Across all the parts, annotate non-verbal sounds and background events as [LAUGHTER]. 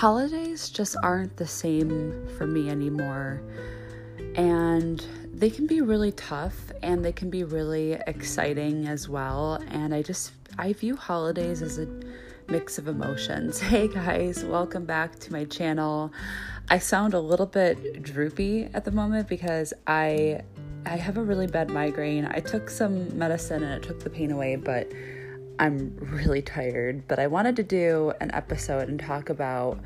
holidays just aren't the same for me anymore. And they can be really tough and they can be really exciting as well. And I just, I view holidays as a mix of emotions. [LAUGHS] Hey guys, welcome back to my channel. I sound a little bit droopy at the moment because I I have a really bad migraine. I took some medicine and it took the pain away, but I'm really tired, but I wanted to do an episode and talk about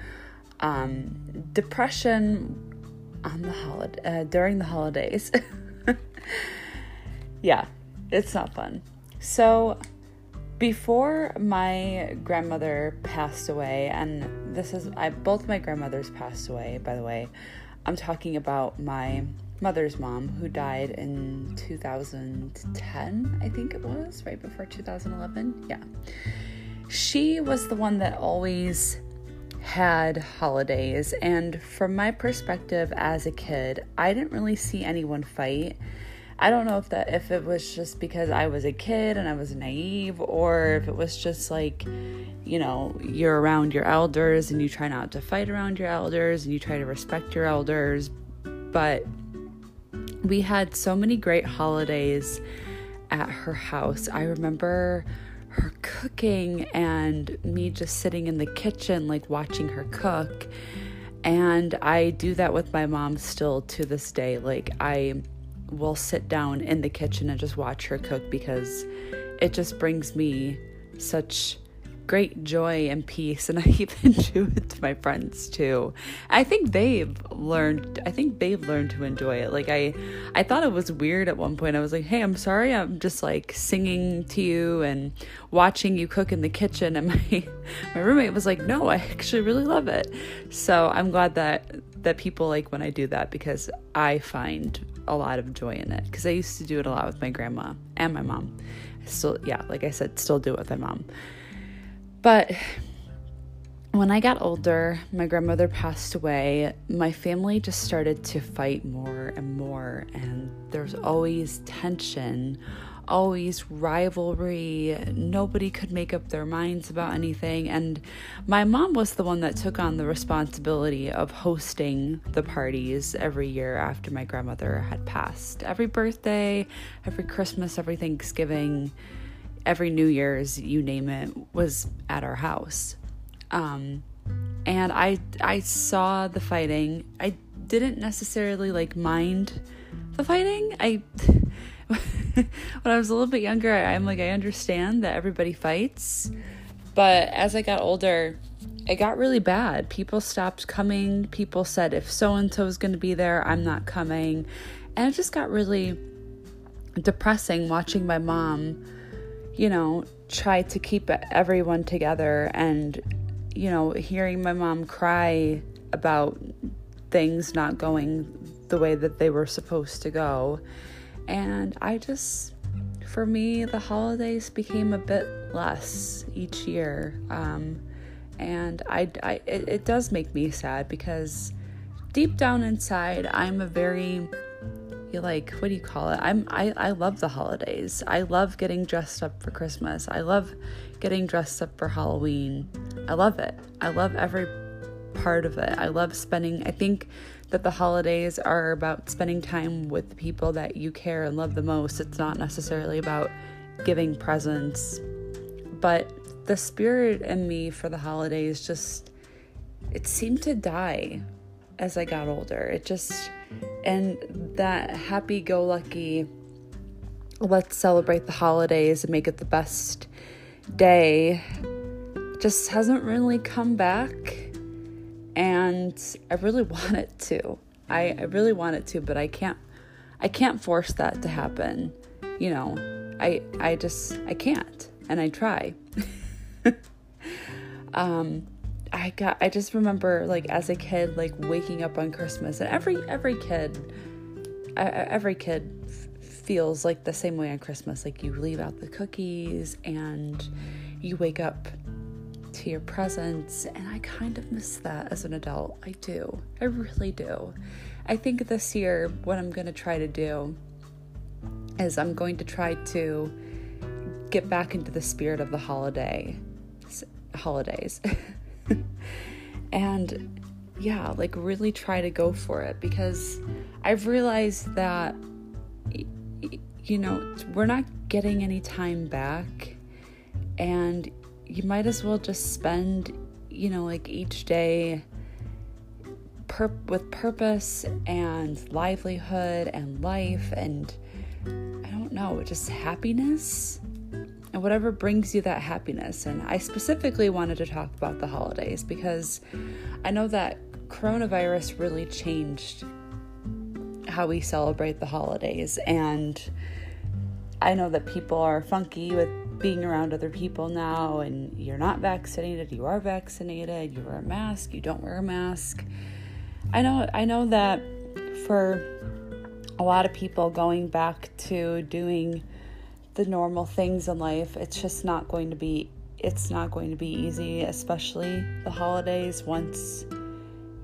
um, depression on the holiday uh, during the holidays. [LAUGHS] yeah, it's not fun. So before my grandmother passed away, and this is I both my grandmothers passed away, by the way. I'm talking about my mother's mom who died in 2010, I think it was, right before 2011. Yeah. She was the one that always had holidays, and from my perspective as a kid, I didn't really see anyone fight. I don't know if that if it was just because I was a kid and I was naive or if it was just like you know, you're around your elders and you try not to fight around your elders and you try to respect your elders. But we had so many great holidays at her house. I remember her cooking and me just sitting in the kitchen, like watching her cook. And I do that with my mom still to this day. Like, I will sit down in the kitchen and just watch her cook because it just brings me such great joy and peace and [LAUGHS] I even do it to my friends too. I think they've learned I think they've learned to enjoy it. Like I I thought it was weird at one point. I was like, "Hey, I'm sorry. I'm just like singing to you and watching you cook in the kitchen." And [LAUGHS] my my roommate was like, "No, I actually really love it." So, I'm glad that that people like when I do that because I find a lot of joy in it because I used to do it a lot with my grandma and my mom. still yeah, like I said, still do it with my mom. But when I got older, my grandmother passed away. My family just started to fight more and more, and there's always tension, always rivalry. Nobody could make up their minds about anything. And my mom was the one that took on the responsibility of hosting the parties every year after my grandmother had passed. Every birthday, every Christmas, every Thanksgiving every New Year's, you name it, was at our house. Um, and I I saw the fighting. I didn't necessarily like mind the fighting. I [LAUGHS] when I was a little bit younger, I, I'm like I understand that everybody fights, but as I got older, it got really bad. People stopped coming. People said if so and so is going to be there, I'm not coming, and it just got really depressing watching my mom you know, try to keep everyone together and, you know, hearing my mom cry about things not going the way that they were supposed to go. And I just, for me, the holidays became a bit less each year. Um, and I, I it, it does make me sad because deep down inside, I'm a very like what do you call it? I'm I, I love the holidays. I love getting dressed up for christmas. I love getting dressed up for halloween. I love it. I love every part of it. I love spending i think that the holidays are about spending time with the people that you care and love the most. It's not necessarily about giving presents. But the spirit in me for the holidays just it seemed to die as i got older. It just and that happy go lucky, let's celebrate the holidays and make it the best day just hasn't really come back. And I really [LAUGHS] want it to. I, I really want it to, but I can't I can't force that to happen. You know, I I just I can't and I try. [LAUGHS] um I got I just remember like as a kid like waking up on Christmas and every every kid every kid feels like the same way on Christmas like you leave out the cookies and you wake up to your presents and I kind of miss that as an adult. I do. I really do. I think this year what I'm going to try to do is I'm going to try to get back into the spirit of the holiday holidays. [LAUGHS] [LAUGHS] And yeah, like really try to go for it because I've realized that, you know, we're not getting any time back. And you might as well just spend, you know, like each day pur- with purpose and livelihood and life and I don't know, just happiness and whatever brings you that happiness. And I specifically wanted to talk about the holidays because I know that coronavirus really changed how we celebrate the holidays. And I know that people are funky with being around other people now, and you're not vaccinated, you are vaccinated, you wear a mask, you don't wear a mask. I know I know that for a lot of people going back to doing the normal things in life, it's just not going to be it's not going to be easy, especially the holidays once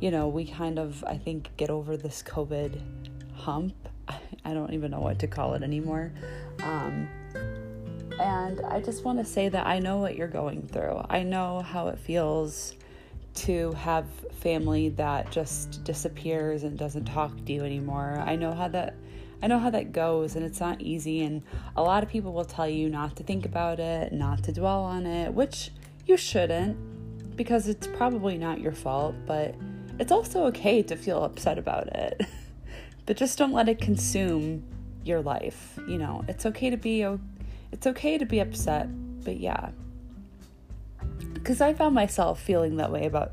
you know, we kind of I think get over this COVID hump. [LAUGHS] I don't even know what to call it anymore. Um, and I just want to say that I know what you're going through. I know how it feels to have family that just disappears and doesn't talk to you anymore. I know how that I know how that goes and it's not easy and a lot of people will tell you not to think about it, not to dwell on it, which you shouldn't because it's probably not your fault, but it's also okay to feel upset about it. [LAUGHS] but just don't let it consume your life. You know, it's okay to be it's okay to be upset, but yeah. Cuz I found myself feeling that way about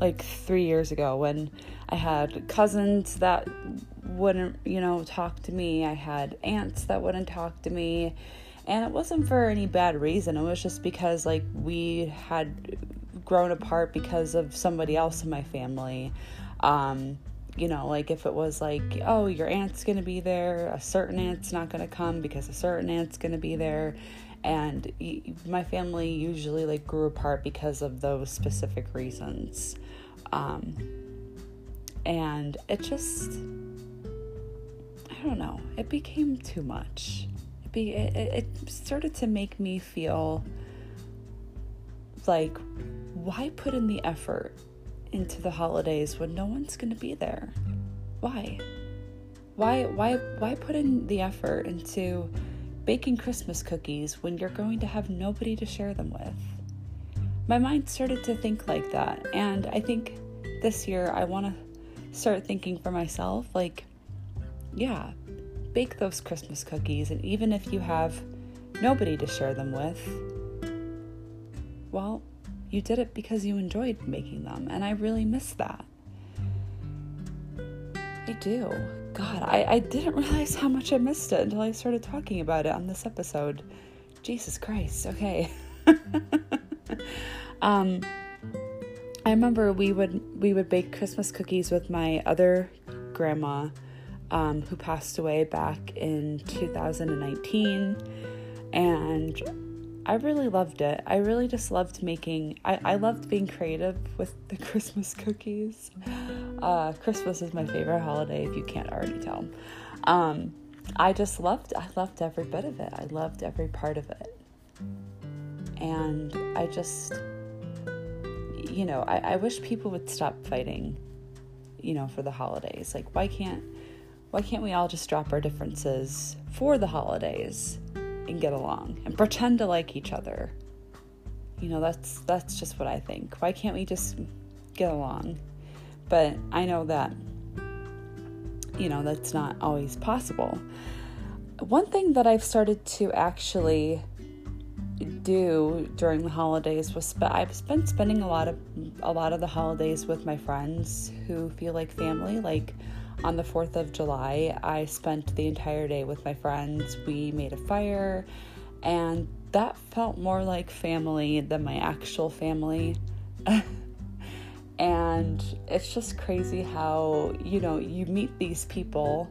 like 3 years ago when I had cousins that wouldn't, you know, talk to me. I had aunts that wouldn't talk to me. And it wasn't for any bad reason. It was just because, like, we had grown apart because of somebody else in my family. Um, you know, like if it was like, oh, your aunt's gonna be there, a certain aunt's not gonna come because a certain aunt's gonna be there. And my family usually like grew apart because of those specific reasons. Um, and it just I don't know, it became too much. It, be, it, it started to make me feel like, why put in the effort into the holidays when no one's going to be there? Why? Why, why, why put in the effort into baking Christmas cookies when you're going to have nobody to share them with? My mind started to think like that, and I think this year I want to start thinking for myself like, yeah, bake those Christmas cookies. And even if you have nobody to share them with, well, you did it because you enjoyed making them. And I really miss that. I do. God, I, I didn't [LAUGHS] realize how much I missed it until I started talking about it on this episode. Jesus Christ. Okay. [LAUGHS] um, I remember we would we would bake Christmas cookies with my other grandma um, who passed away back in 2019. And I really loved it. I really just loved making, I, I loved being creative with [LAUGHS] the Christmas cookies. Uh, Christmas is my favorite holiday, if you can't already tell. Um, I just loved, I loved every bit of it. I loved every part of it. And I just, you know, I, I wish people would stop fighting, you know, for the holidays. Like, why can't, why can't we all just drop our differences for the holidays and get along and pretend to like each other? You know, that's that's just what I think. Why can't we just get along? But I know that you know, that's not always possible. One thing that I've started to actually do during the holidays was sp- I've been spending a lot of a lot of the holidays with my friends who feel like family like on the 4th of July, I spent the entire day with my friends. We made a fire, and that felt more like family than my actual family. [LAUGHS] and it's just crazy how, you know, you meet these people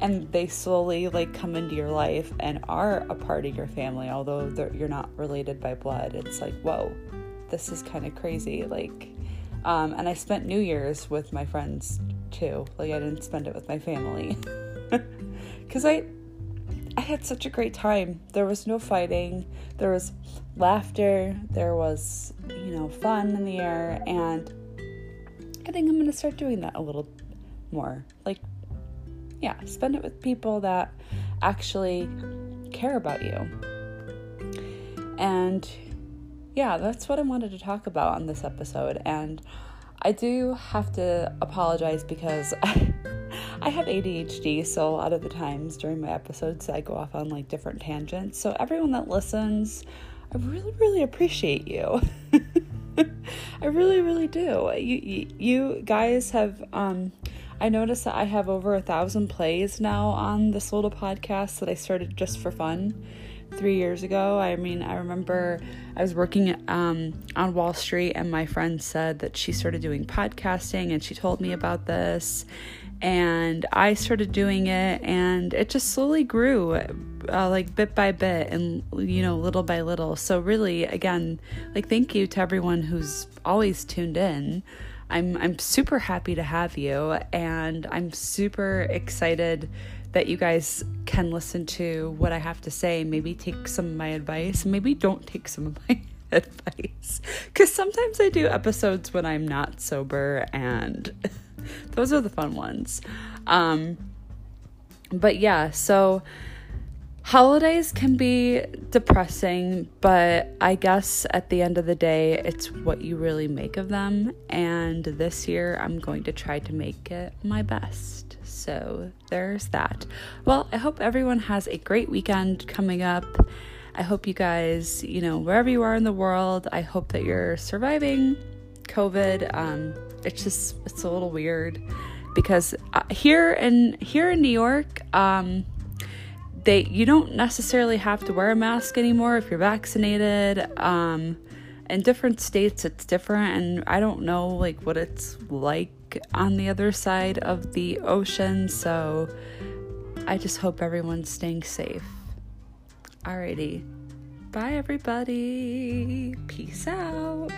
and they slowly like come into your life and are a part of your family although you're not related by blood it's like whoa this is kind of crazy like um, and i spent new year's with my friends too. Like I didn't spend it with my family. [LAUGHS] Cuz I I had such a great time. There was no fighting. There was laughter. There was, you know, fun in the air and I think I'm going to start doing that a little more. Like, yeah, spend it with people that actually care about you. And yeah, that's what I wanted to talk about on this episode. And I do have to apologize because [LAUGHS] I, have ADHD, so a lot of the times during my episodes, I go off on like different tangents. So, everyone that listens, I really, really appreciate you. [LAUGHS] I really, really do. You, you, you guys have, um, I noticed that I have over a thousand plays now on this little podcast that I started just for fun three years ago. I mean, I remember I was working um, on Wall Street, and my friend said that she started doing podcasting, and she told me about this. And I started doing it, and it just slowly grew, uh, like bit by bit, and you know, little by little. So, really, again, like, thank you to everyone who's always tuned in. I'm I'm super happy to have you, and I'm super excited that you guys can listen to what I have to say, maybe take some of my advice, maybe don't take some of my [LAUGHS] advice. Because sometimes I do episodes when I'm not sober, and [LAUGHS] those are the fun ones. Um, but yeah, so holidays can be depressing, but I guess at the end of the day, it's what you really make of them. And this year, I'm going to try to make it my best. So there's that. Well, I hope everyone has a great weekend coming up. I hope you guys, you know, wherever you are in the world, I hope that you're surviving COVID. Um, it's just it's a little weird because uh, here in here in New York, um, they you don't necessarily have to wear a mask anymore if you're vaccinated. Um, in different states, it's different, and I don't know like what it's like on the other side of the ocean. So I just hope everyone's staying safe. Alrighty. Bye, everybody. Peace out.